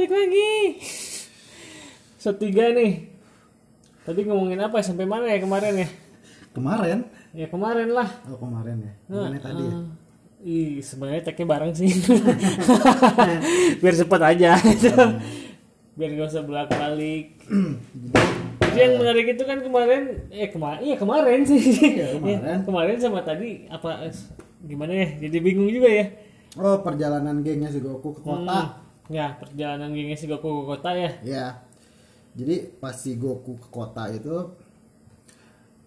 balik lagi. Setiga nih. Tadi ngomongin apa sampai mana ya kemarin ya? Kemarin? Ya kemarin lah. Oh kemarin ya. Gimana tadi ya? Ih, sebenarnya tagnya bareng sih. Biar cepat aja. Biar gak usah belak balik. Jadi yang menarik itu kan kemarin, eh kemarin, iya kemarin sih. kemarin. Ya, kemarin sama tadi apa? Gimana ya? Jadi bingung juga ya. Oh perjalanan gengnya si Goku ke kota. Ya, perjalanan gengnya si Goku ke kota ya. Ya. Jadi pas si Goku ke kota itu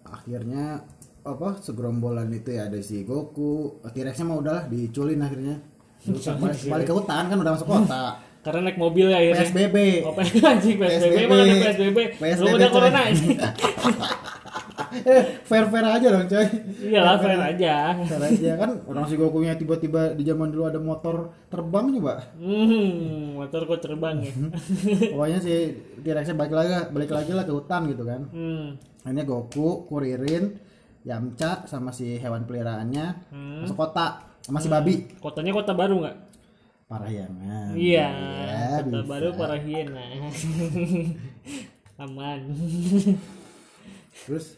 akhirnya apa segerombolan itu ya ada si Goku T-Rexnya mau udahlah diculin akhirnya Terus balik, balik ke hutan kan udah masuk kota Karena naik mobil ya akhirnya. PSBB Oh, anjing PSBB, mana ada PSBB? PSBB, ada coy. corona. eh fair fair aja dong coy Iyalah, fair aja. fair aja kan orang si Goku nya tiba-tiba di zaman dulu ada motor terbang coba Hmm, motor kok terbang ya. pokoknya si T-Rexnya balik lagi balik lagi lah ke hutan gitu kan Hmm. akhirnya Goku Kuririn Yamcha sama si hewan peliharaannya Hmm. masuk kota sama si babi Kotanya kota baru nggak? Parahyangan Iya, Ya, kota bisa. baru Parahiena. Aman. terus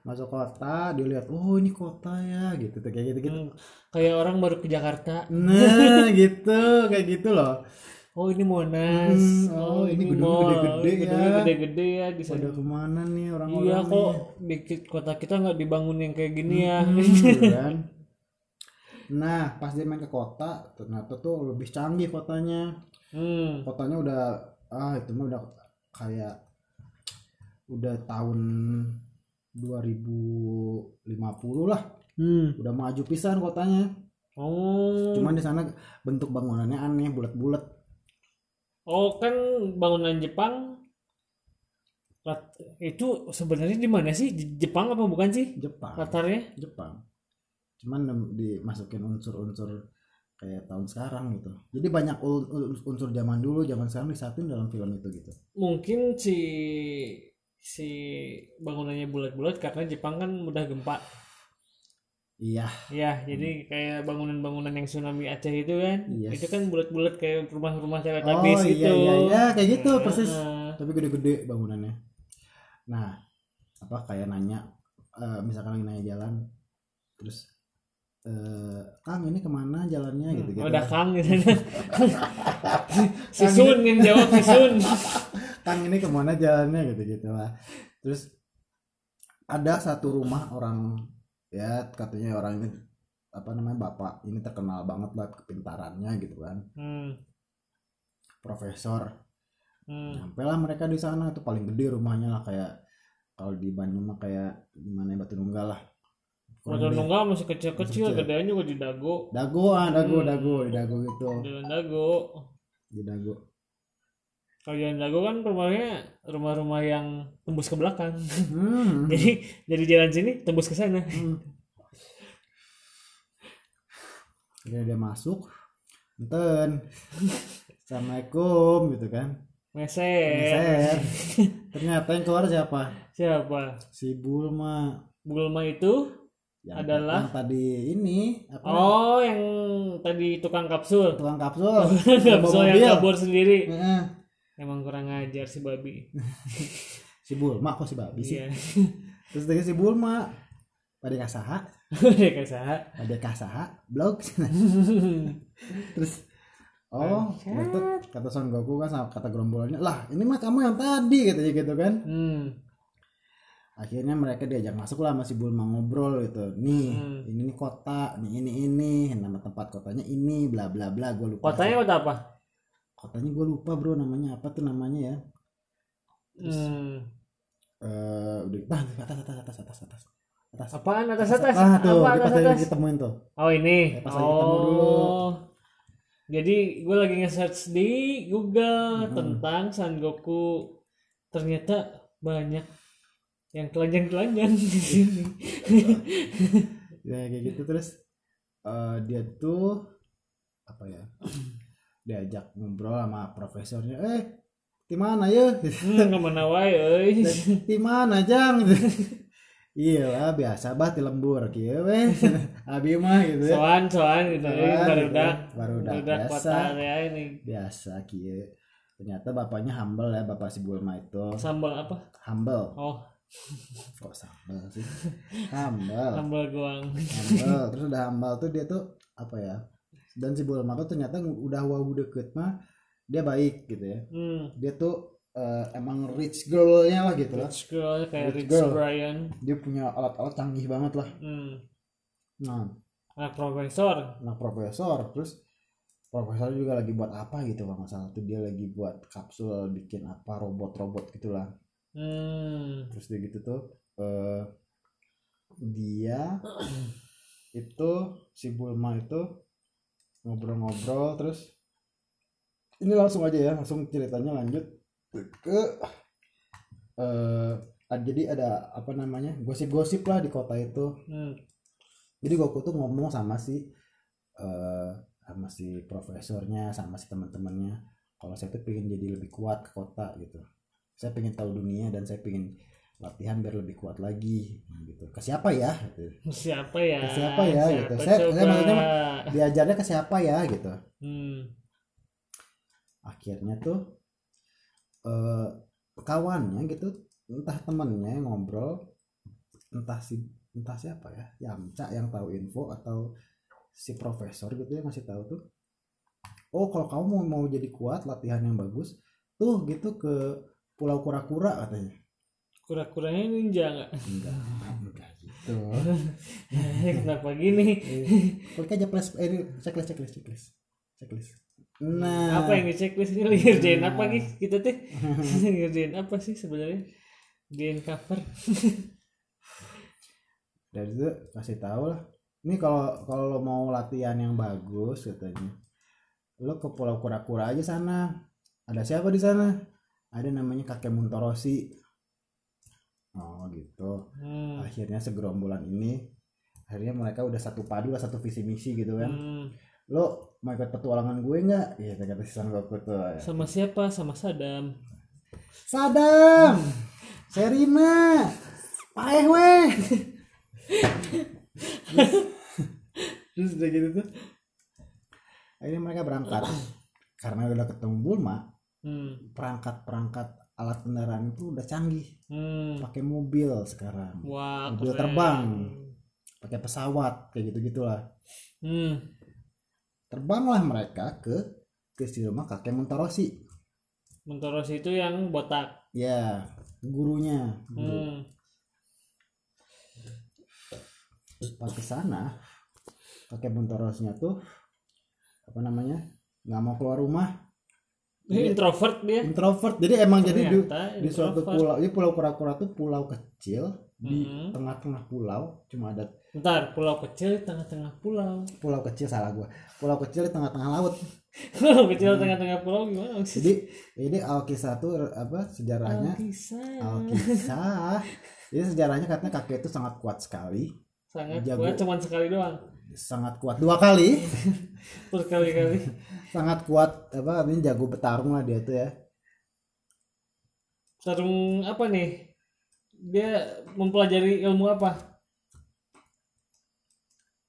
masuk kota dilihat oh ini kota ya gitu tuh, kayak gitu gitu Hmm, Kayak orang baru ke Jakarta. nah gitu kayak gitu loh Oh ini Monas. Hmm, oh, ini gedung gede-gede ya. Gede-gede ya di sana. ke mana nih orang-orang Iya nih? kok di kota kita nggak dibangun yang kayak gini ya. Hmm, gitu kan nah pas dia main ke kota ternyata tuh lebih canggih kotanya Hmm. kotanya udah ah itu mah udah kayak udah tahun 2050 lah Hmm. udah maju pisan kotanya Oh. cuman di sana bentuk bangunannya aneh bulat-bulat Oh kan bangunan Jepang itu sebenarnya di mana sih? Jepang apa bukan sih? Jepang Latarnya? Jepang cuman dimasukin unsur-unsur kayak tahun sekarang gitu jadi banyak unsur zaman dulu zaman sekarang disatuin dalam film itu gitu Mungkin si si bangunannya bulat-bulat karena Jepang kan mudah gempa. iya Ya, jadi kayak bangunan-bangunan yang tsunami Aceh itu kan. Yes. Itu kan bulat-bulat kayak rumah-rumah oh teletabis iya gitu. iya iya kayak gitu persis tapi gede-gede bangunannya nah apa kayak nanya eh, misalkan lagi nanya jalan terus eh Kang ini ke mana jalannya gitu gitu Oh, udah Kang gitu. si Sun yang jawab si Sun. Kang ini ke mana jalannya gitu gitu lah terus ada satu rumah orang ya katanya orang ini apa namanya bapak ini terkenal banget lah kepintarannya gitu kan Hmm. profesor Hmm. nyampe lah mereka di sana itu paling gede rumahnya lah kayak kalau di Bandung mah kayak gimana ya batu nunggal lah lebih. nunggal masih kecil-kecil, Kecil. gedean juga di dago. dago ah dago Hmm. dago di dago gitu Jalan dago. di dago Kalau jalan dago kan rumahnya rumah-rumah yang tembus ke belakang. hmm. jadi dari jalan sini tembus ke sana. Hmm. Dia masuk Enten Assalamualaikum gitu kan Meser. Meser. Ternyata yang keluar siapa? Siapa? Si Bulma Bulma itu yang, Adalah? yang tadi ini apa? oh yang tadi tukang kapsul. Tukang kapsul. kapsul yang kabur sendiri. Emang kurang ajar si babi. Si Bulma kok si babi sih? Iya. Terus tadi si Bulma pada kasaha, Udah kasaha. pada kasaha, blog. Terus Oh, kata, kata Son Goku kan sama kata gerombolannya, lah ini mah kamu yang tadi katanya gitu kan. Hmm. akhirnya mereka diajak masuk lah masih Bulma ngobrol gitu nih Hmm. ini nih kota nih ini ini nama tempat kotanya ini bla bla bla gue lupa Kotanya kota apa? Kotanya gue lupa bro namanya apa tuh namanya ya Hmm. eh udah atas atas atas atas atas atas Apaan atas atas? ah tuh Apa atas atas? ditemuin tuh Oh ini. Ya, pas lagi ketemu dulu. oh. Jadi gue lagi nge-search di Google Hmm. tentang Son Goku. Ternyata banyak yang telanjang-telanjang di sini. ya kayak gitu terus eh, dia tuh apa ya diajak ngobrol sama profesornya eh di mana ya? Hmm, ke mana wae euy. di mana jang? Iya lah biasa bah di lembur kieu weh. Abi mah gitu. Ya soan soan gitu Soan, baru gitu. udah Barudak udah biasa. area ini. Biasa kieu. Ternyata bapaknya humble ya bapak si Bulma itu. Sambal apa? Humble. Oh. Kok sambal sih? Humble. Sambal goang. Humble. Terus udah humble tuh dia tuh apa ya dan si Bulma tuh ternyata udah wow deket mah dia baik gitu ya. Hmm. Dia tuh eh, emang rich girlnya lah gitu lah. Rich girl kayak Rich Rich girl. Brian. Dia punya alat-alat canggih banget lah. Hmm. Nah. Anak profesor. Anak profesor terus profesor juga lagi buat apa gitu kalau nggak salah tuh. Dia lagi buat kapsul bikin apa robot-robot gitulah hmm. Terus dia gitu tuh eh, dia itu si Bulma itu ngobrol-ngobrol terus ini langsung aja ya langsung ceritanya lanjut ke eh ad- jadi ada apa namanya gosip-gosip lah di kota itu. Hmm. Jadi Goku tuh ngomong sama si eh sama si profesornya sama si teman-temannya kalau saya tuh pengen jadi lebih kuat ke kota gitu. Saya pengen tahu dunia dan saya pengen latihan biar lebih kuat lagi Nah, gitu. Ke siapa ya gitu. siapa ya? Ke siapa ya, gitu. Saya- saya maksudnya diajarnya ke siapa ya gitu. Hmm. Akhirnya tuh eh kawannya gitu entah temannya yang ngobrol entah si entah siapa ya Yamcha yang tahu info atau si profesor gitu ya ngasih tahu tuh oh kalau kamu mau mau jadi kuat latihan yang bagus tuh gitu ke pulau kura-kura katanya kura-kuranya ninja nggak? Enggak. Enggak gitu. Kenapa gini? Klik aja plus eh, checklist checklist checklist. Checklist. Nah. Apa yang di checklist ini? Lagi ngerjain apa nih kita teh ngerjain apa sih sebenarnya? Di cover. Dari itu kasih tahu lah. Ini kalau kalau lo mau latihan yang bagus katanya lo ke pulau kura-kura aja sana. Ada siapa di sana? Ada namanya kakek Muntorosi oh gitu. Hmm. akhirnya segerombolan ini akhirnya mereka udah satu padu lah satu visi misi gitu kan. Hmm. lo mau ikut petualangan gue nggak? Iya kata si Son Goku tuh sama siapa? Sama Sadam. Sadam! Serina! Paeh weh terus udah gitu tuh. Akhirnya mereka berangkat. Karena udah ketemu Bulma hmm. Alat kendaraan itu udah canggih Hmm. pakai mobil sekarang wah Mobil keren. terbang. pakai pesawat kayak gitu gitulah hmm. terbanglah mereka ke ke si rumah kakek Muntorosi Mentoros itu yang botak ya gurunya guru. hmm. pas ke sana kakek Buntorosnya tuh apa namanya nggak mau keluar rumah Ini introvert dia introvert. Jadi emang jadi di, Ternyata di suatu pulau ini pulau kura-kura tuh pulau kecil di Mhm. tengah-tengah pulau cuma ada Ntar pulau kecil di tengah-tengah pulau. Pulau kecil salah gua. Pulau kecil di tengah-tengah laut. Pulau kecil tengah-tengah pulau gimana maksudnya? jadi ini Alkisah tuh apa sejarahnya? Bisa Alkisah. Jadi sejarahnya katanya kakek itu sangat kuat sekali. Sangat Jago. kuat cuman sekali doang sangat kuat. Dua kali. Berkali-kali. Sangat kuat. Apa ini jago bertarung lah dia tuh ya. Sarung apa nih? Dia mempelajari ilmu apa?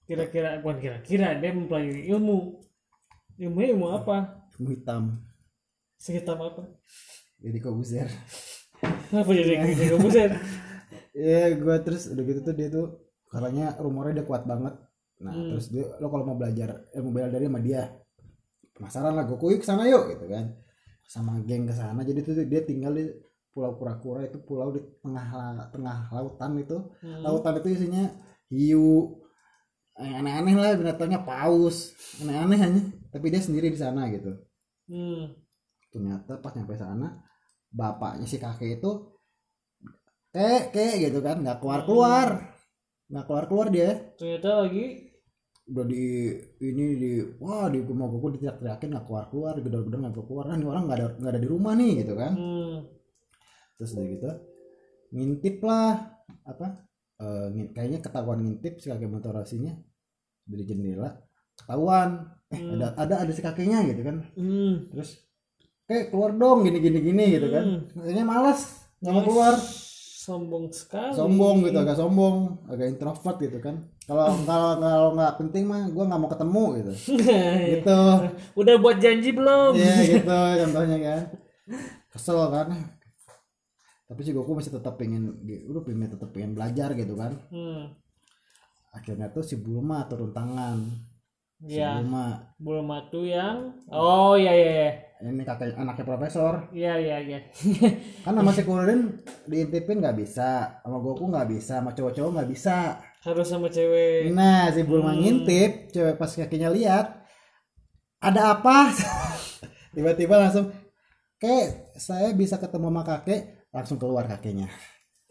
Kira-kira bukan kira-kira dia mempelajari ilmu. Ilmunya ilmu apa? Ilmu hitam. Sehitam apa? Jadi kobuser apa jadi gitu buset ya gue terus udah gitu tuh dia tuh katanya rumornya dia kuat banget nah Hmm. terus dia lo kalau mau belajar ilmu bela diri sama dia penasaran lah Goku yuk ke sana yuk gitu kan. Sama geng ke sana jadi tuh dia tinggal di pulau kura-kura itu pulau di tengah tengah lautan itu. Hmm. lautan itu isinya hiu aneh-aneh lah binatangnya paus aneh-aneh hanya tapi dia sendiri di sana gitu. Hmm. ternyata pas nyampe sana bapaknya si kakek itu kek kek gitu kan nggak keluar keluar nggak keluar keluar dia. Ternyata lagi udah di ini di wah di rumah gue diteriak-teriakin nggak keluar keluar gedor-gedor nggak keluar nah ini orang nggak ada nggak ada di rumah nih gitu kan hmm. terus udah gitu ngintip lah apa ngin- kayaknya ketahuan ngintip si kakek motorasinya dari jendela ketahuan eh Hmm. ada ada ada si kakeknya gitu kan Hmm. terus kayak keluar dong gini gini gini gitu kan Hmm. katanya malas nggak mau keluar sombong sekali. Sombong gitu agak sombong agak introvert gitu kan. Kalau kalau kalau nggak penting mah gue nggak mau ketemu gitu. Gitu. Udah buat janji belum? Ya gitu contohnya kan. Kesel kan. Tapi si Goku masih tetap pengen udah pengen tetap pengen belajar gitu kan. Hmm. akhirnya tuh si Bulma turun tangan. Si ya Bulma. Bulma tuh yang oh iya iya iya ini kakek anaknya profesor. Iya iya iya. Kan sama si diintipin nggak bisa sama Goku nggak bisa sama cowok-cowok nggak bisa. Harus sama cewek. Nah si Bulma ngintip cewek pas kakinya lihat ada apa? Tiba-tiba langsung kayak saya bisa ketemu sama kakek. Langsung keluar kakeknya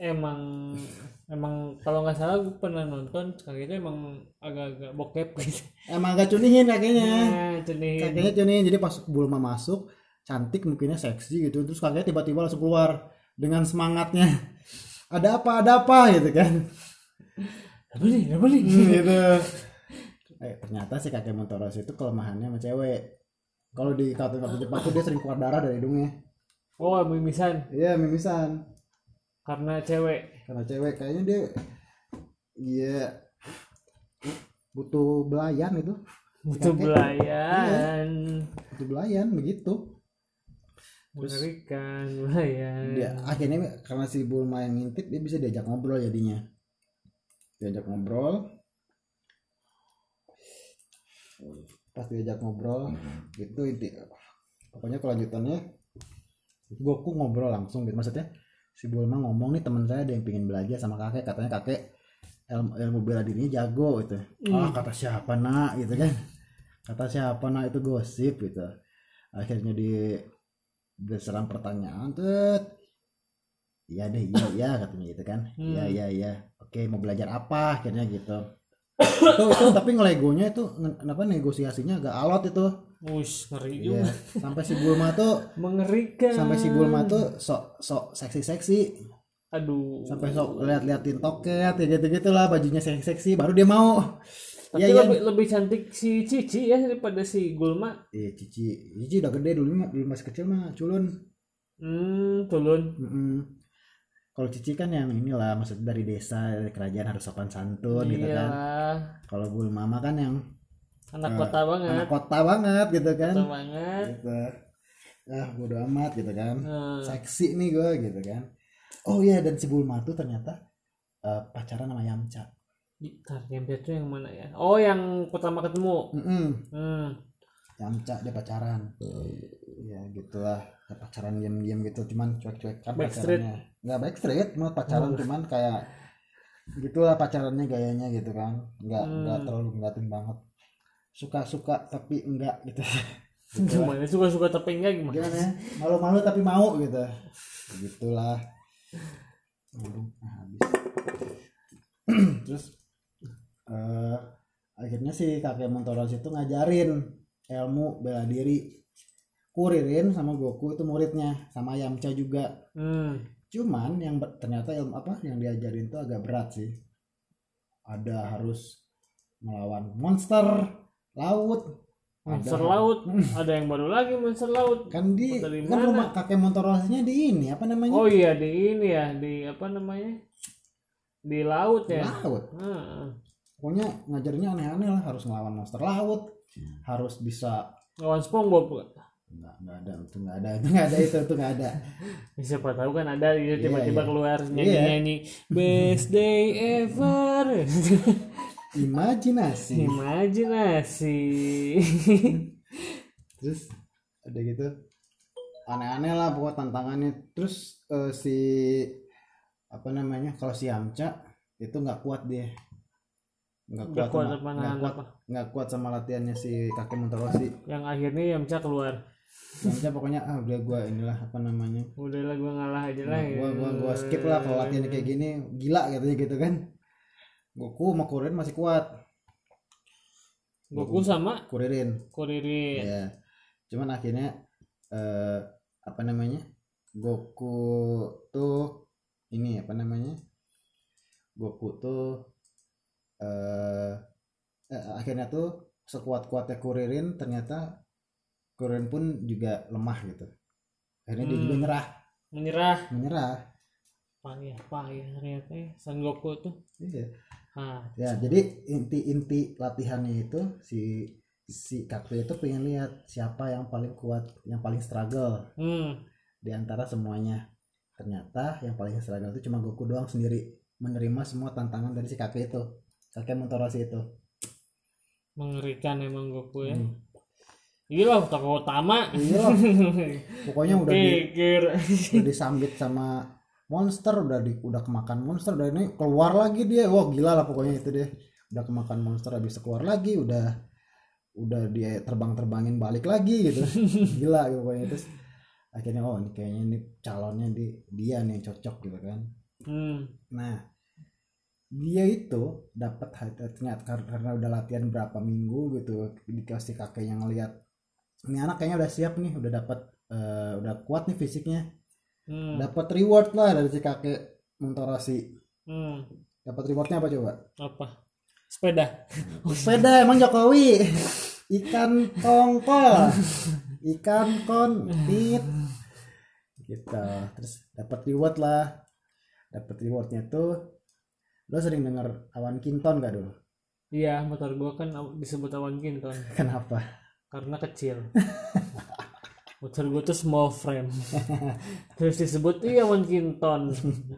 emang emang kalau nggak salah gue pernah nonton itu emang agak-agak bokep gitu emang agak cunihin kakeknya nah jenis kakeknya cunihin. Jadi pas Bulma masuk cantik mungkinnya seksi gitu. Terus kakeknya tiba-tiba langsung keluar dengan semangatnya. Ada apa ada apa gitu kan. Apa nih apa nih? Hmm, gitu. Eh, ternyata si kakek Montoros itu kelemahannya sama cewek. Kalau di kartun-kartun Jepang tuh dia sering keluar darah dari hidungnya. Oh mimisan. Iya mimisan karena cewek. Karena cewek kayaknya dia iya butuh belayan itu. Butuh Kakek. belayan. Butuh belayan begitu. Mengerikan belayan. dia akhirnya karena si Bulma yang ngintip dia bisa diajak ngobrol jadinya. Diajak ngobrol. Pas diajak ngobrol itu inti pokoknya kelanjutannya Goku ngobrol langsung gitu maksudnya si Bulma ngomong nih teman saya ada yang pengen belajar sama kakek. Katanya kakek ilmu, ilmu bela dirinya jago gitu. Ah kata siapa nak? Gitu kan. Kata siapa nak? Itu gosip gitu. Akhirnya di diserang pertanyaan tuh iya deh iya iya katanya gitu kan. Iya iya iya. Oke mau belajar apa? Akhirnya gitu. Itu itu tapi ngelegonya itu apa negosiasinya agak alot itu Wush, ngeri Iya. juga. sampai si Bulma tuh Mengerikan. sampai si Bulma tuh sok sok seksi seksi Aduh. sampai sok lihat liatin toket ya gitu gitulah bajunya seksi seksi baru dia mau Tapi Iya iya lebih, lebih cantik si Cici ya daripada si Gulma. Iya Cici Cici udah gede dulu mah dulu masih kecil mah culun Hmm, tulun. Mm-mm. Kalau Cici kan yang inilah maksud dari desa dari kerajaan harus sopan santun gitu Iya. kan. Kalau Bul Mama kan yang Anak Eh, kota banget. anak kota banget gitu kan. Kota banget. Gitu. Ah bodo amat gitu kan. Hmm. Seksi nih gue gitu kan. Oh iya dan si Bulma tuh ternyata eh, pacaran sama Yamcha. Bentar, yang itu yang mana ya? Oh, yang pertama ketemu. Mm-mm. Hmm. Yamcha dia pacaran. Iya gitulah. Pacaran diam-diam gitu cuman cuek-cuek kan Backstreet. pacarannya. Nggak backstreet, mah pacaran cuman kayak gitulah pacarannya gayanya gitu kan. Nggak nggak terlalu ngeliatin banget. Suka-suka tapi enggak gitu. Gimana suka-suka tapi enggak gimana? Gimana ya? Malu-malu tapi mau gitu. Nah, habis. Terus eh akhirnya si kakek Montoros itu ngajarin ilmu bela diri. Kuririn sama Goku itu muridnya, sama Yamcha juga. Hmm. Cuman yang ternyata ilmu apa yang diajarin itu agak berat sih. Ada harus melawan monster laut. Monster Ada- laut. Ada yang baru lagi monster laut. kan di kan mana? rumah kakek di ini apa namanya Oh iya di ini ya, di apa namanya? Di laut ya. laut Heeh. pokoknya ngajarinnya aneh-aneh lah harus ngelawan monster laut harus bisa Lawan SpongeBob. nggak nggak ada itu nggak ada itu nggak ada itu itu nggak ada Siapa tahu kan ada gitu tiba-tiba iya. keluar nyanyi-nyanyi best day ever. imajinasi Imajinasi. terus ada gitu aneh-aneh lah pokok tantangannya terus eh, si apa namanya kalau si Yamcha itu nggak kuat dia nggak Nggak kuat, kuat sama, nggak nahan kuat apa? nggak kuat sama latihannya si kakek Montorosi Yang akhirnya Yamcha keluar. Yamcha pokoknya ah udah gua inilah apa namanya Udahlah gua ngalah aja lah. ya. gua gua gua skip lah kalau latihan kayak gini gila katanya gitu kan Goku sama Kuririn masih kuat. Goku sama Kuririn. Kuririn. ya cuman akhirnya eh apa namanya? Goku tuh ini apa namanya? Goku tuh eh eh, akhirnya tuh sekuat kuatnya Kuririn ternyata Kuririn pun juga lemah gitu. Akhirnya dia juga Hmm. nyerah. Menyerah. menyerah. Payah payah ternyata ya Son Goku tuh. Iya ah ya jadi inti-inti latihannya itu si si kakek itu pengen lihat siapa yang paling kuat yang paling struggle. Hmm. Di antara semuanya. Ternyata yang paling struggle itu cuma Goku doang sendiri menerima semua tantangan dari si kakek itu. Kakek Montoroshi itu. Mengerikan emang Goku ya. Hmm. Gila tokoh utama. Iya pokoknya udah di, pikir. udah disambit sama monster udah di udah kemakan monster udah ini keluar lagi dia. Wah gila lah pokoknya itu deh udah kemakan monster habis itu keluar lagi udah udah dia terbang terbangin balik lagi gitu. Gila gitu pokoknya. Terus akhirnya oh ini kayaknya ini calonnya di dia nih yang cocok gitu kan. Hmm. Nah dia itu dapat ternyata kar- karena udah latihan berapa minggu gitu dikasih kakeknya ngeliat ini anak kayaknya udah siap nih udah dapat eh, udah kuat nih fisiknya hmm. Dapat reward lah dari si kakek Montoroshi hmm. Dapat rewardnya apa coba? Apa? Sepeda. Sepeda emang Jokowi. Ikan tongkol. Ikan kontit gitu. Terus dapat reward lah. Dapat rewardnya tuh lo sering dengar awan kinton gak dulu? Iya motor gua kan disebut awan kinton. Kenapa? Karena kecil motor gua tuh small frame terus disebut iya awan kinton.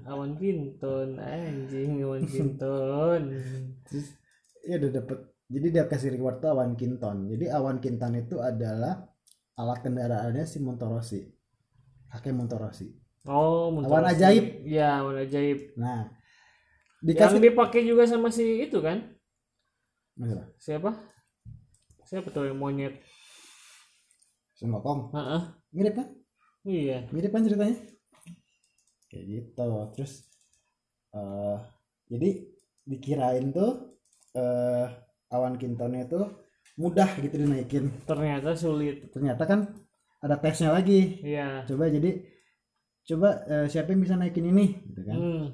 Awan kinton anjing awan kinton. Iya udah dapet. Jadi dia kasih reward tuh awan kinton. Jadi awan kinton itu adalah alat kendaraannya si Montoroshi kakek Montoroshi oh motor Awan ajaib. iya awan ajaib. Nah yang dikasih dipakai juga sama si itu kan? Masalah, siapa? Siapa tuh yang monyet Sun Gokong Heeh. mirip kan? Iya. Mirip kan ceritanya? Kayak gitu. Terus eh jadi dikirain tuh eh awan kintonnya itu mudah gitu dinaikin. Ternyata sulit. Ternyata kan ada tesnya lagi. Iya. Coba jadi coba eh, siapa yang bisa naikin ini? Gitu kan. Hmm.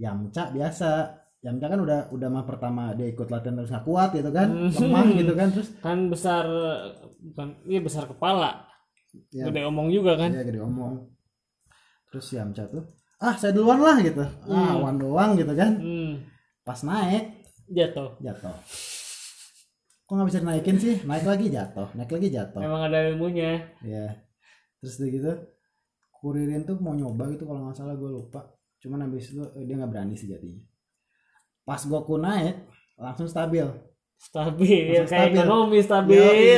Yamcha biasa Yamcha kan udah udah mah pertama dia ikut latihan terus nggak kuat gitu kan Hmm. lemah gitu kan terus kan besar bukan iya besar kepala. Ya, gede omong juga kan. Dia gede omong. Terus Yamcha tuh ah saya duluan lah gitu. Ah Hmm. awan doang gitu kan. Hmm. pas naik jatuh. jatuh. Kok nggak bisa dinaikin sih? Naik lagi jatuh. Naik lagi jatuh. Emang ada ilmunya. Ya terus udah gitu kuririn tuh mau nyoba gitu kalau nggak salah gue lupa. Cuman habis itu eh, dia nggak berani sih jadinya pas Goku naik langsung stabil. Stabil Langsung kayak stabil. ekonomi stabil. Yoi.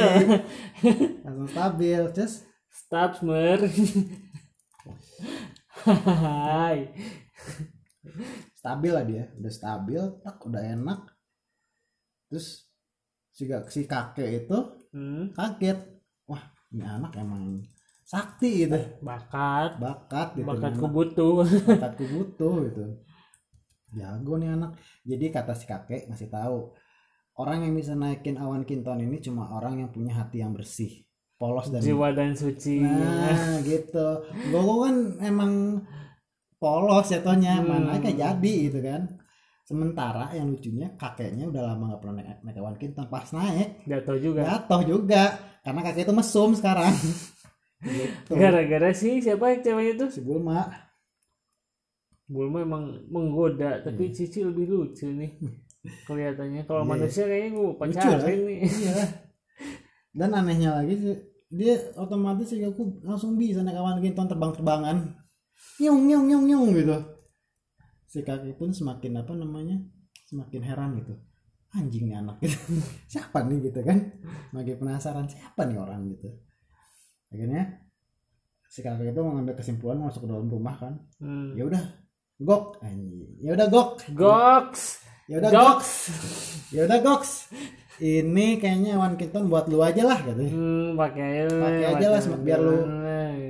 langsung stabil terus stop smer. Hai. Stabil lah dia. Udah stabil tak udah enak. Terus si, si kakek itu hmm. kaget. Wah ini anak emang sakti gitu. Bakat. Bakat gitu bakatku Ini butuh anak bakatku butuh gitu jago nih anak. Jadi kata si kakek ngasih tahu orang yang bisa naikin awan kinton ini cuma orang yang punya hati yang bersih polos dan jiwa dan suci. Nah gitu. Goku kan emang polos jatuhnya Hmm. mana kayak jadi gitu kan. Sementara yang lucunya kakeknya udah lama nggak pernah naik, naik awan kinton pas naik jatuh juga. jatuh juga. Karena kakek itu mesum sekarang. Gitu. Gara-gara sih siapa yang ceweknya tuh si Bulma Bulma emang menggoda tapi Cici lebih lucu nih kelihatannya. Kalau Iya. manusia kayaknya gue pacarin nih. Iya. Dan anehnya lagi sih dia otomatis si Goku langsung bisa naik awan kinton terbang-terbangan. Nyung nyung nyung nyung gitu. Si kakek pun semakin apa namanya semakin heran gitu. Anjing nih anak gitu. Siapa nih gitu kan? Makin penasaran siapa nih orang gitu. Akhirnya si kakek itu mengambil kesimpulan masuk ke dalam rumah kan. Hmm. ya udah gok. Anjing ya udah gok. Goks. Ya udah gok. Goks ya udah goks. Ini kayaknya awan kinton buat lu aja lah gitu hmm, pakai aja Pakai aja lah, biar lu-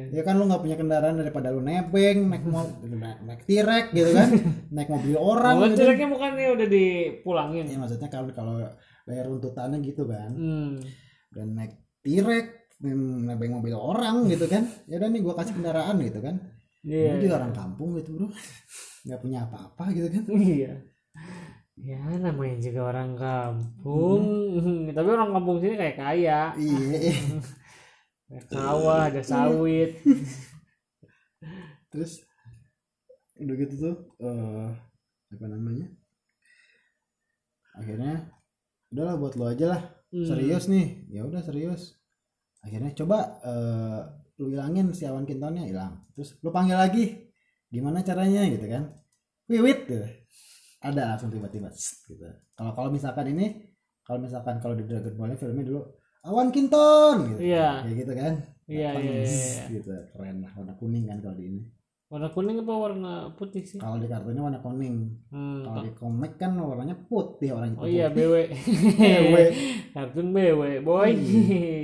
ya kan lu nggak punya kendaraan daripada lu nebeng naik mau naik, naik tirek gitu kan. Naik mobil orang Bukan gitu jeleknya bukannya udah dipulangin. Ya maksudnya kalau kalau bayar runtutannya gitu kan. Hmm. dan naik tirek nebeng mobil orang gitu kan. Ya udah nih gua kasih kendaraan gitu kan Iya. Ini juga orang kampung gitu bro nggak punya apa-apa gitu kan Iya. Ya namanya juga orang kampung. Tapi orang kampung sini kayak kaya. iya Ada sawah, ada sawit. terus udah gitu tuh eh apa namanya akhirnya udahlah buat lo aja lah Hmm. serius nih ya udah serius akhirnya coba eh lu hilangin si awan kintonnya hilang. Terus lu panggil lagi gimana caranya? Gitu kan. Wiwit gitu. Ada langsung tiba-tiba gitu. Kalau kalau misalkan ini kalau misalkan kalau di Dragon Ball filmnya dulu awan kinton gitu. Iya. kayak gitu kan. Iya, iya, iya, iya. gitu. Keren lah warna kuning kan kalau di ini. Warna kuning apa warna putih sih? Kalau di kartunya warna kuning. Hmm. kalau di komik kan warnanya putih warnanya oh iya. BW BW. kartun BW boy. Hmm.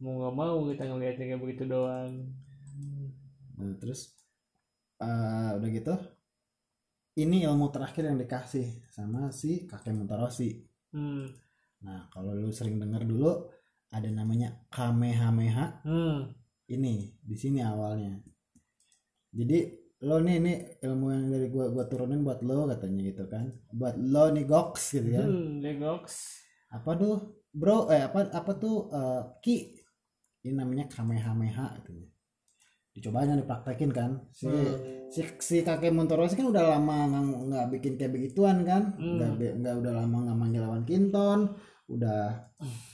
Mau nggak mau kita ngeliatnya kayak begitu doang. Nah, terus eh, udah gitu ini ilmu terakhir yang dikasih sama si kakek Mutaroshi hmm. nah kalau lu sering dengar dulu ada namanya Kamehameha. Hmm. ini di sini awalnya. Jadi lo nih ini ilmu yang dari gua gua turunin buat lo katanya gitu kan. Buat lo nih goks gitu kan. Hmm, Legox. apa tuh? Bro eh apa apa tuh eh, ki ini namanya kamehameha gitu dicobanya dipraktekin kan. Si Hmm. si, si kakek Montorosi kan udah lama nggak bikin kayak begituan kan. Hmm. be- nggak udah lama nggak manggil lawan Kinton. Udah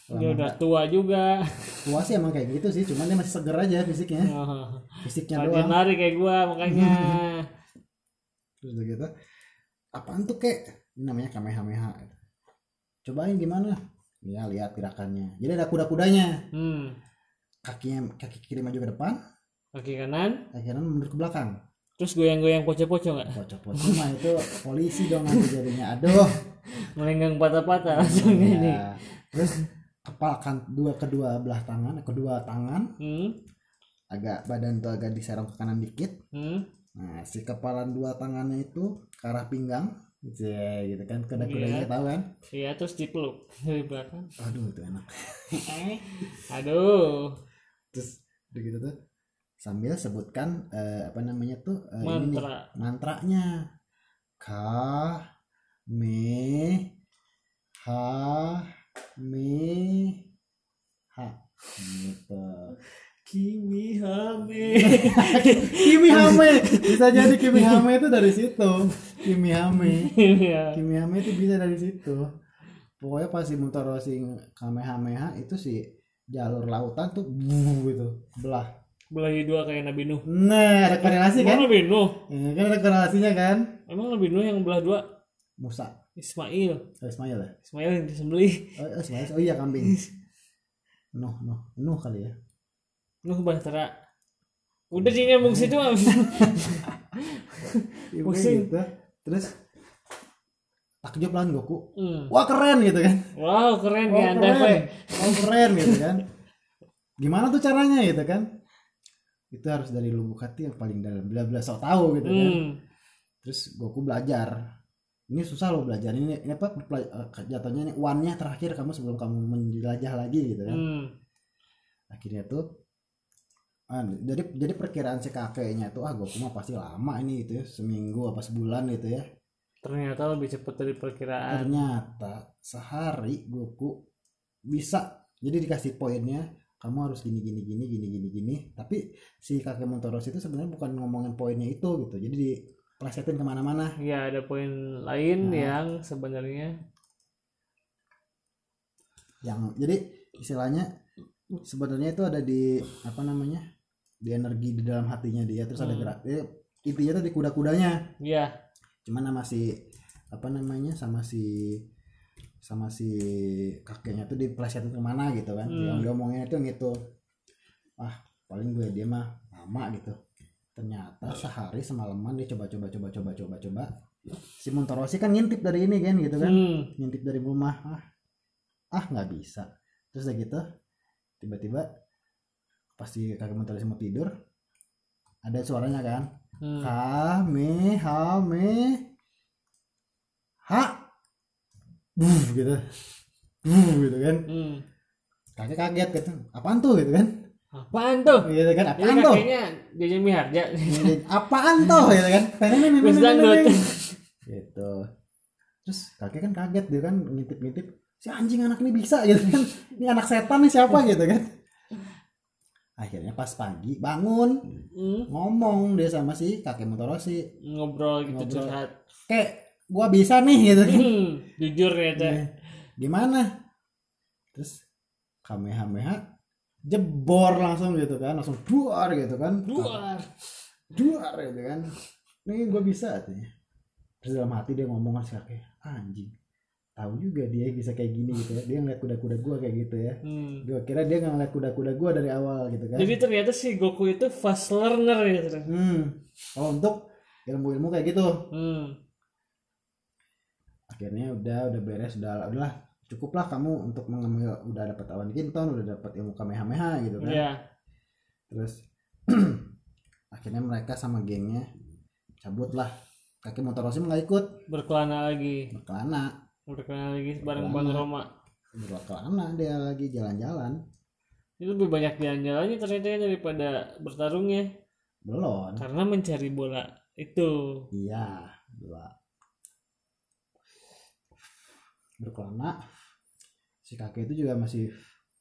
Dia udah tua juga. tua sih emang kayak gitu sih cuman dia masih seger aja fisiknya. Oh, fisiknya Rajin doang. lari kayak gua makanya. terus udah gitu. Apaan tuh kek? Ini namanya kamehameha. Cobain gimana? Ya lihat gerakannya. Jadi ada kuda-kudanya. Hmm. Kakinya kaki kiri maju ke depan Kaki kanan, kaki kanan mundur ke belakang terus goyang-goyang poco-poco nggak? pocok-pocok mah itu polisi dong nanti jadinya aduh Melenggang patah-patah langsung ini. Ya. terus kepalkan dua kedua belah tangan kedua tangan Hmm. agak badan tuh agak diserong ke kanan dikit Hmm. nah si kepalan dua tangannya itu ke arah pinggang gitu, ya, gitu kan kuda-kudanya Iya. tahu kan Iya, terus dipeluk dari belakang. aduh itu enak Aduh. Terus udah gitu tuh sambil sebutkan eh, apa namanya tuh eh, ini nih, Mantra. mantranya. Ka me ha me ha. Gitu. Kimi Hame. Kimi Hame bisa jadi Kimi Hame itu dari situ. Kimi Hame Iya. Kimi Hame itu bisa dari situ. Pokoknya pas si Mutoroshi Kamehameha itu si jalur lautan tuh buh, gitu belah Belahi dua kayak Nabi Nuh. nah ada korelasi kan Nabi Nuh? Ya, kan ada korelasinya kan Emang Nabi Nuh yang belah dua? Musa Ismail. oh, Ismail ya Ismail yang disembelih. oh, oh, Ismail oh iya kambing Nuh Nuh Nuh kali ya Nuh Bahtera. Udah situ mah. Iya, Pusing. gitu. terus takjub lah Goku Hmm. wah keren gitu kan. Wow, keren ya keren. Oh keren gitu kan. Gimana tuh caranya gitu kan? Itu harus dari lubuk hati yang paling dalam. Bla bla sok tahu gitu kan. Hmm. terus Goku belajar. Ini susah loh belajar. Ini, ini apa eh, jatuhnya ini one-nya terakhir kamu sebelum kamu menjelajah lagi gitu kan. Hmm. akhirnya tuh ah, jadi jadi perkiraan si kakeknya tuh ah Goku mah pasti lama ini gitu ya seminggu apa sebulan gitu ya Ternyata lebih cepat dari perkiraan. ternyata sehari Goku bisa. Jadi dikasih poinnya kamu harus gini gini gini gini gini gini. Tapi si kakek Montoros itu sebenarnya bukan ngomongin poinnya itu gitu. Jadi diplesetin ke mana-mana. Ya ada poin lain Nah. yang sebenarnya yang jadi istilahnya sebenarnya itu ada di apa namanya di energi di dalam hatinya dia. Terus ada Hmm. gerak dia, intinya tuh di kuda-kudanya. Ya cuman sama si apa namanya sama si sama si kakeknya tuh diplesetin ke mana gitu kan. Hmm. yang diomongin itu gitu. Ah paling gue dia mah lama gitu. Ternyata sehari semalaman dia coba coba coba coba coba coba. Si Montorosi kan ngintip dari ini kan gitu kan. Hmm. ngintip dari rumah. Ah ah nggak bisa. Terus udah gitu tiba-tiba pasti kakek Montorosi mau tidur ada suaranya kan Hmm. ha me ha me. Ha. Buh gitu. Buh gitu kan. Hmm. kakek kaget gitu. Apaan tuh gitu kan? Apaan tuh? Gitu kan apaan tuh? kakeknya Jajan Miharja. Apaan tuh gitu kan? Gus Dangdut. gitu. Terus kakek kan kaget dia kan ngintip-ngintip si anjing anak ini bisa gitu kan. Ini anak setan nih siapa? gitu kan akhirnya pas pagi bangun Hmm, ngomong dia sama si kakek Motorosi ngobrol gitu Ngobrol. curhat. Kayak gua bisa nih gitu kan. Hmm, jujur ya teh. Iya. gimana? Terus kamehameha jebor langsung gitu kan langsung duar gitu kan. Luar duar gitu kan. Nih gue bisa katanya. Terus dalam hati dia ngomong sama si kakek anjing tahu juga dia bisa kayak gini gitu ya. Dia ngeliat kuda-kuda gue kayak gitu ya. Hmm. gue kira dia nggak ngeliat kuda-kuda gue dari awal gitu kan. Jadi ternyata si Goku itu fast learner gitu hmm. Oh untuk ilmu-ilmu kayak gitu. Hmm. akhirnya udah udah beres udah udahlah cukuplah kamu untuk mengambil udah dapat awan kinton udah dapat ilmu kamehameha gitu kan. Iya. terus akhirnya mereka sama gengnya cabut lah. Kakek Motorosi nggak ikut. Berkelana lagi. Berkelana berkelana lagi bareng Bang Roma. Berkelana dia lagi jalan-jalan. Itu lebih banyak jalan-jalannya ternyata ya daripada bertarungnya belum. Karena mencari bola itu. Iya dua. Berkelana si kakek itu juga masih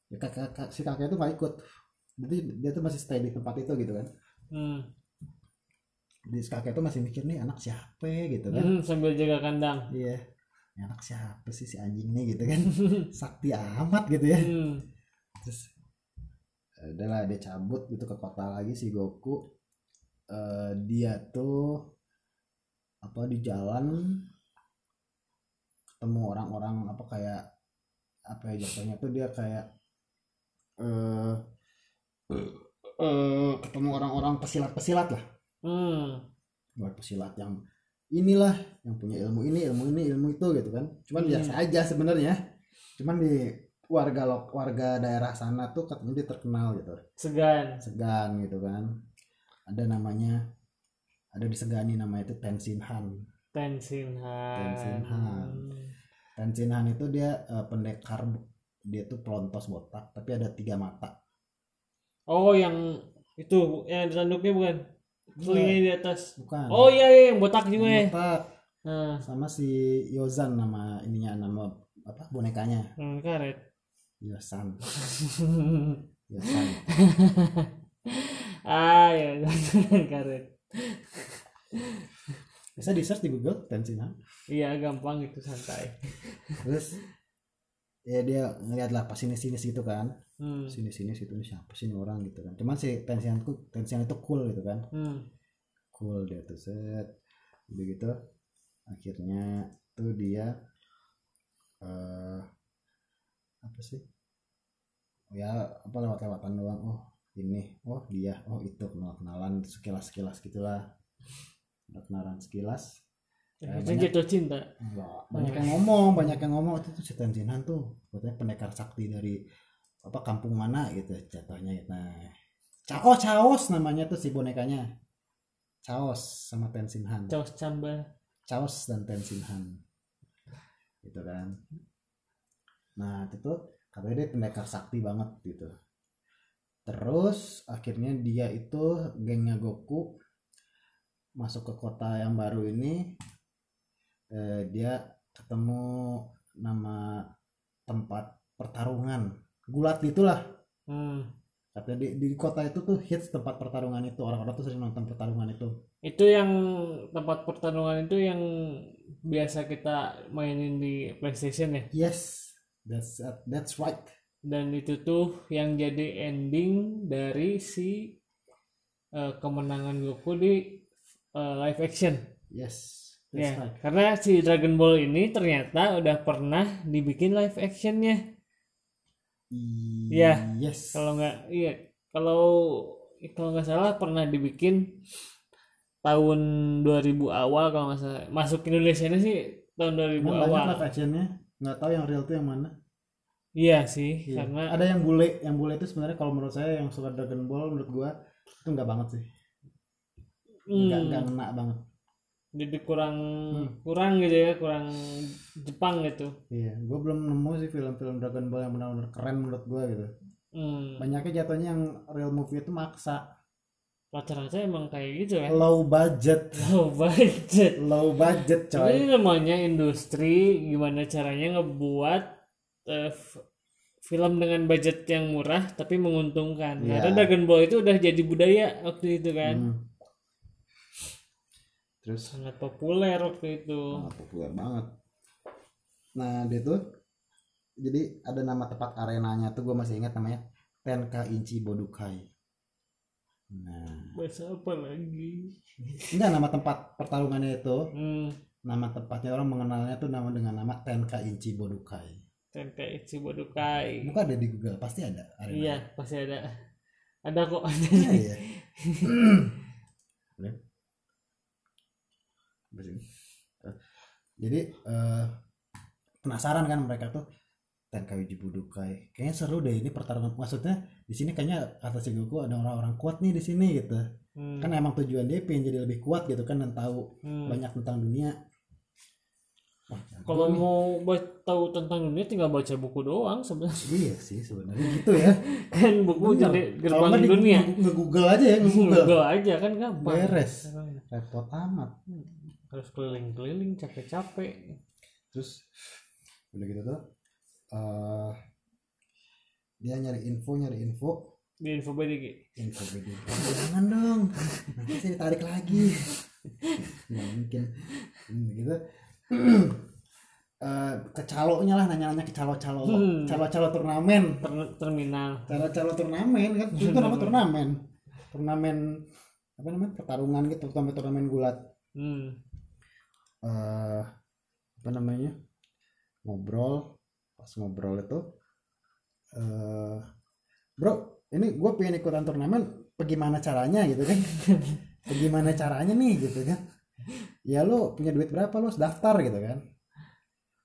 ya kakek, kakek- si kakek itu nggak ikut. Jadi dia tuh masih stay di tempat itu gitu kan. Hmm. di si kakek itu masih mikir nih anak siapa ya gitu kan. Hmm, sambil jaga kandang. Iya anak siapa sih si anjing nih? gitu kan. Sakti amat gitu ya. Hmm. terus eh, udahlah dia cabut gitu ke kota lagi si Goku. Eh, dia tuh apa di jalan ketemu orang-orang apa kayak apa ya jatuhnya tuh dia kayak eh eh, ketemu orang-orang pesilat-pesilat lah. Hmm. buat pesilat yang inilah yang punya ilmu ini ilmu ini ilmu itu gitu kan. Cuman Hmm. biasa aja sebenarnya. Cuman di warga lok warga daerah sana tuh katanya dia terkenal gitu. Segan. Segan gitu kan. Ada namanya ada disegani namanya itu Tenshinhan Tenshinhan Tenshinhan. Tenshinhan itu dia eh, pendekar dia tuh pelontos botak tapi ada tiga mata. Oh yang itu yang di tanduknya bukan telinganya di atas. Bukan. Oh iya iya yang botak juga ya. Botak. Nah. Sama si Yozan nama ininya nama apa bonekanya. Hmm, karet. Yosan Yosan ah ya karet. Bisa di search di Google Tenshinhan iya gampang itu santai. Terus ya dia ngeliat lah pas sini sini gitu kan hmm. sini sini situ ini siapa sih orang gitu kan. Cuman si Tenshinhan tuh Tenshinhan itu cool gitu kan. Hmm. cool dia tuh set. Udah gitu akhirnya tuh dia eh apa sih? Ya apa lewat lewatan doang. Oh ini. Oh dia. Oh itu kenal kenalan sekilas sekilas gitulah kenalan sekilas. Ya, banyak- jatuh cinta? Enggak, banyak yang ngomong banyak yang ngomong. Itu tuh si Tenshinhan tuh katanya pendekar sakti dari apa kampung mana gitu jatuhnya nah Chaos Chaos namanya tuh si bonekanya. Chaos sama Tenshinhan caos cambal Chaos dan Tenshinhan gitu kan. Nah itu katanya dia pendekar sakti banget gitu. Terus akhirnya dia itu gengnya Goku masuk ke kota yang baru ini. Eh, dia ketemu nama tempat pertarungan gulat gitulah. Hmm. katanya di, di kota itu tuh hits tempat pertarungan itu. Orang-orang tuh sering nonton pertarungan itu. Itu yang tempat pertarungan itu yang biasa kita mainin di PlayStation ya? Yes. That's that's right. Dan itu tuh yang jadi ending dari si eh, kemenangan Goku di eh, live action. Yes. That's ya right. karena si Dragon Ball ini ternyata udah pernah dibikin live actionnya Iya. yes. kalau nggak iya kalau kalau nggak salah pernah dibikin tahun 2000 awal kalau nggak salah. Masuk Indonesia ini sih tahun 2000 Emang awal banyak live actionnya nggak tahu yang real tuh yang mana. Iya sih Iya. karena ada yang bule yang bule itu sebenarnya kalau menurut saya yang suka Dragon Ball menurut gua itu nggak banget sih. Nggak hmm, nggak ngena banget jadi kurang Hmm. kurang gitu ya kurang Jepang gitu iya gua belum nemu sih film-film Dragon Ball yang benar-benar keren menurut gua gitu hmm, banyaknya jatuhnya yang real movie itu maksa rata-rata emang kayak gitu kan low budget low budget low budget coy ini namanya industri gimana caranya ngebuat f- film dengan budget yang murah tapi menguntungkan. Iya. Karena Dragon Ball itu udah jadi budaya waktu itu kan. Hmm. Terus Sangat populer waktu itu. sangat populer banget nah dia tuh jadi ada nama tempat arenanya tuh gue masih ingat namanya Tenka Inchi Bodukai nah Bahasa apa lagi? enggak nama tempat pertarungannya itu Hmm, nama tempatnya orang mengenalnya tuh nama dengan nama Tenka Inchi Bodukai Tenkaichi Ichibudokai. bukan ada di Google pasti ada arena Iya, pasti ada. Ada kok. Iya, iya. Udah? Udah sini. Eh, Jadi eh, penasaran kan mereka tuh Tenkai Budokai. Kayaknya seru deh ini pertarungan. Maksudnya di sini kayaknya kata si Goku ada orang-orang kuat nih di sini gitu. Hmm, Kan emang tujuan dia pengen jadi lebih kuat gitu kan dan tahu hmm. banyak tentang dunia. Wah, Kalau nih. mau tahu tentang dunia tinggal baca buku doang sebenarnya. iya sih sebenarnya gitu ya. Kan buku Bener. jadi gerbang di- dunia. nge-google aja ya, nge-google. Google aja kan gampang. Beres. Repot amat. Harus keliling-keliling capek-capek. terus udah gitu tuh eh dia nyari info nyari info. Di info BDG. info BD jangan dong nanti saya tarik lagi. Nggak mungkin. Hmm, gitu. Eh kecalonya lah nanya-nanya ke calo-calo. Hmm. calo-calo turnamen. Ter- terminal. calo-calo turnamen kan? Itu nama turnamen. Turnamen apa namanya? Pertarungan gitu turnamen turnamen gulat. Hmm. Eh apa namanya ngobrol. Pas ngobrol itu eh bro ini gue pengen ikutan turnamen bagaimana caranya? gitu kan. Bagaimana caranya nih? gitu kan. Ya lo punya duit berapa lo harus daftar gitu kan.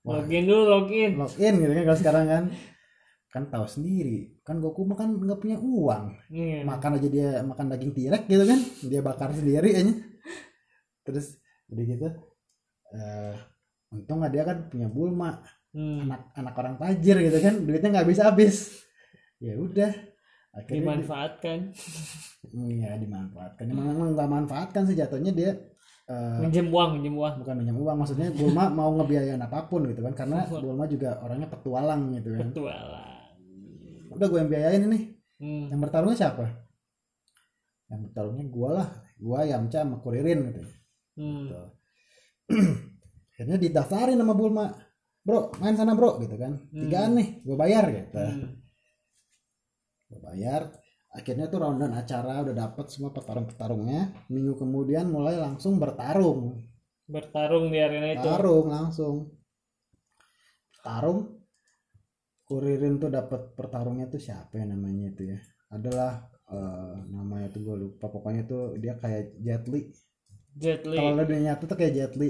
Wah. Login dulu, login. login gitu kan kalau sekarang kan. Kan tahu sendiri kan Goku mah kan nggak punya uang. Iya. makan aja dia makan daging tirek gitu kan dia bakar sendiri aja. Terus jadi gitu eh untung dia kan punya Bulma Hmm. anak anak orang tajir gitu kan duitnya nggak habis habis ya udah akhirnya di- Dimanfaatkan. iya dimanfaatkan emang emang nggak manfaatkan sih jatuhnya dia eh, Minjem uang, minjem uang. bukan minjem uang maksudnya Bulma mau ngebiayain apa pun gitu kan karena Bulma juga orangnya petualang gitu kan Petualang. udah gue yang biayain ini Hmm. yang bertarungnya siapa yang bertarungnya gue lah gue Yamcha sama Kuririn gitu Hmm. Gitu. akhirnya didaftarin sama Bulma. Bro main sana bro gitu kan. Tigaan nih gue bayar gitu. Hmm. gue bayar. Akhirnya tuh rundown acara udah dapet semua petarung petarungnya minggu kemudian mulai langsung bertarung. Bertarung di arena itu. tarung langsung. Tarung kuririn tuh dapat pertarungnya tuh siapa ya namanya itu ya? Adalah eh, namanya tuh gue lupa. Pokoknya tuh dia kayak Jet Li Jet Li. kalau udah nyatu tuh kayak Jet Li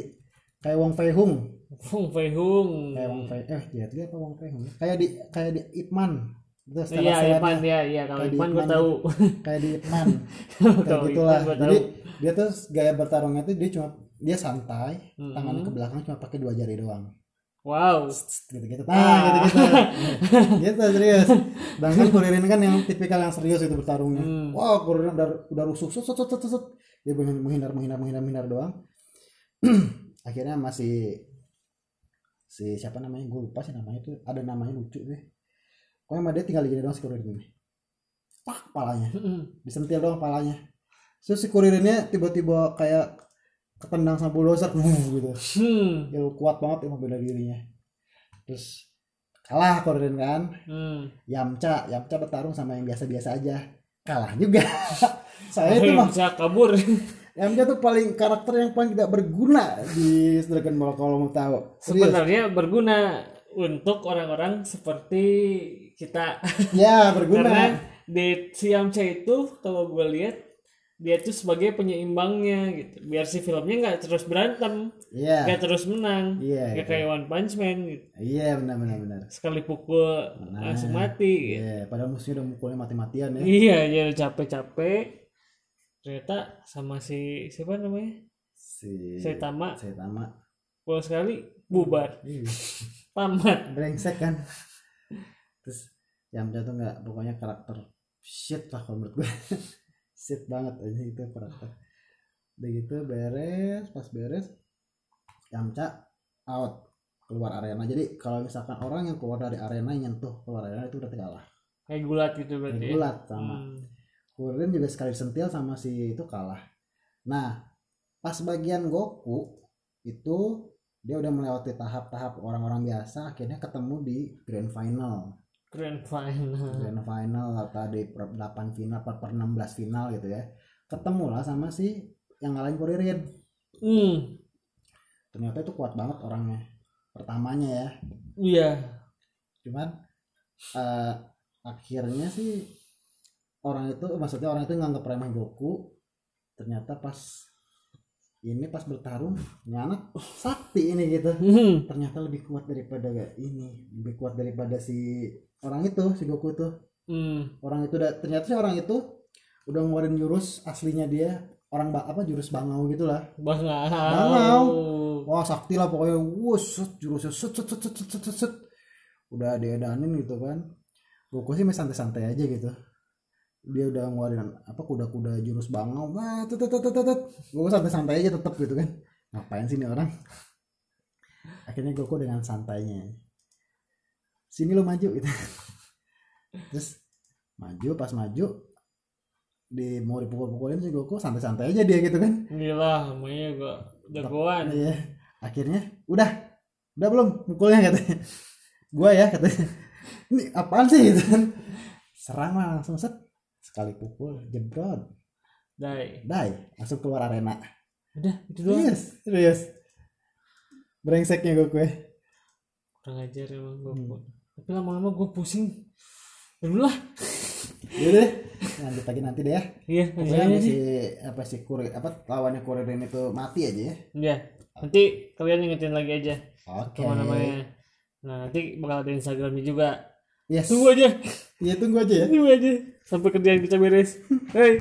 kayak Wong Fei Hung Fung Fei Hung. kayak Wong Fei eh Jet Li apa Wong Fei Hung kayak di kayak di Ip Man itu Iya. Ipan ya, iya kalau Ipan gue Ipman. tahu. kayak di Ip Man kayak gitulah Ipman jadi dia tuh gaya bertarungnya tuh dia cuma dia santai tangannya ke belakang cuma pakai dua jari doang Wow. gitu gitu nah gitu gitu gitu serius sedangkan Kuririn kan yang tipikal yang serius itu bertarungnya Hmm. wow Kuririn udah udah sut sut sut, sut. Dia menghindar menghindar menghindar menghindar doang. Akhirnya masih si siapa namanya? Gue lupa sih namanya tuh. Ada namanya lucu deh. Pokoknya mah dia tinggal gini doang si Kuririn ini. Tak palanya. Disentil doang palanya. Terus si Kuririnnya tiba-tiba kayak ketendang sama bulldozer. Gitu. Hmm. ya kuat banget emang bela dirinya. Terus kalah Kuririn kan. Hmm. Yamcha Yamcha bertarung sama yang biasa-biasa aja. Kalah juga saya itu mah bisa kabur. Yamcha tuh paling karakter yang paling tidak berguna di Dragon Ball kalau mau tahu serius Sebenarnya berguna untuk orang-orang seperti kita. ya berguna Karena di Siam Cha itu kalau gue lihat dia tuh sebagai penyeimbangnya gitu. Biar si filmnya nggak terus berantem, iya nggak terus menang, Iya, nggak gitu. kayak One Punch Man gitu. iya benar benar benar Sekali pukul langsung mati. Gitu. iya padahal musuhnya udah mukulnya mati-matian ya Iya, udah capek-capek. Ternyata sama si siapa namanya? si Saitama. Saitama. Pukul sekali bubar, Ih, tamat. brengsek kan. Terus Yamcha tuh nggak pokoknya karakter shit lah kalau menurut gue shit banget aja itu karakter. Udah gitu beres pas beres Yamcha out keluar arena. Jadi kalau misalkan orang yang keluar dari arena yang nyentuh keluar arena itu berarti kalah kayak gulat gitu berarti Kayak ya? gulat sama. Hmm. Kemudian juga sekali sentil sama si itu kalah. Nah pas bagian Goku itu dia udah melewati tahap-tahap orang-orang biasa akhirnya ketemu di grand final. Grand final. Grand final atau di per 8 final per, per 16 final gitu ya. Ketemu lah sama si yang ngalahin Kuririn hmm. Ternyata itu kuat banget orangnya. Pertamanya ya. Iya. Cuman eh, akhirnya sih orang itu maksudnya orang itu nganggap remeh Goku ternyata pas ini pas bertarung ini anak sakti ini gitu. Hmm. ternyata lebih kuat daripada ini lebih kuat daripada si orang itu si Goku itu. Hmm. Orang itu udah ternyata si orang itu udah ngeluarin jurus aslinya dia orang ba- apa jurus bangau gitulah bangau. Bangau. wah sakti lah pokoknya. Wus jurusnya set set set set set, set, set. udah diedanin gitu kan. Goku sih masih santai-santai aja gitu dia udah ngeluarin apa kuda-kuda jurus bangau wah tut tut tut tut. Goku santai-santai aja tetep gitu kan ngapain sih ini orang akhirnya Goku dengan santainya sini lo maju gitu terus maju pas maju di mau dipukul-pukulin si Goku santai-santai aja dia gitu kan gila namanya gua jagoan Iya. Akhirnya udah, udah belum mukulnya katanya. Gua ya katanya. Ini apaan sih gitu kan. Serang lah langsung set. Sekali pukul jebrot. dai Dai, langsung keluar arena. udah itu doang Serius, serius. Brengseknya gue kue. kurang ajar emang gua Hmm. tapi lama-lama gua pusing udah lah Yaudah, lanjut lagi nanti deh ya. iya Pokoknya aja si sih apa si Kuri, apa lawannya Kuririn itu mati aja ya. iya nanti kalian ingetin lagi aja Oke. ke mana namanya nah nanti bakal ada instagramnya juga Yes. tunggu aja Iya tunggu aja ya. tunggu aja sampai kerjaan kita beres. Hey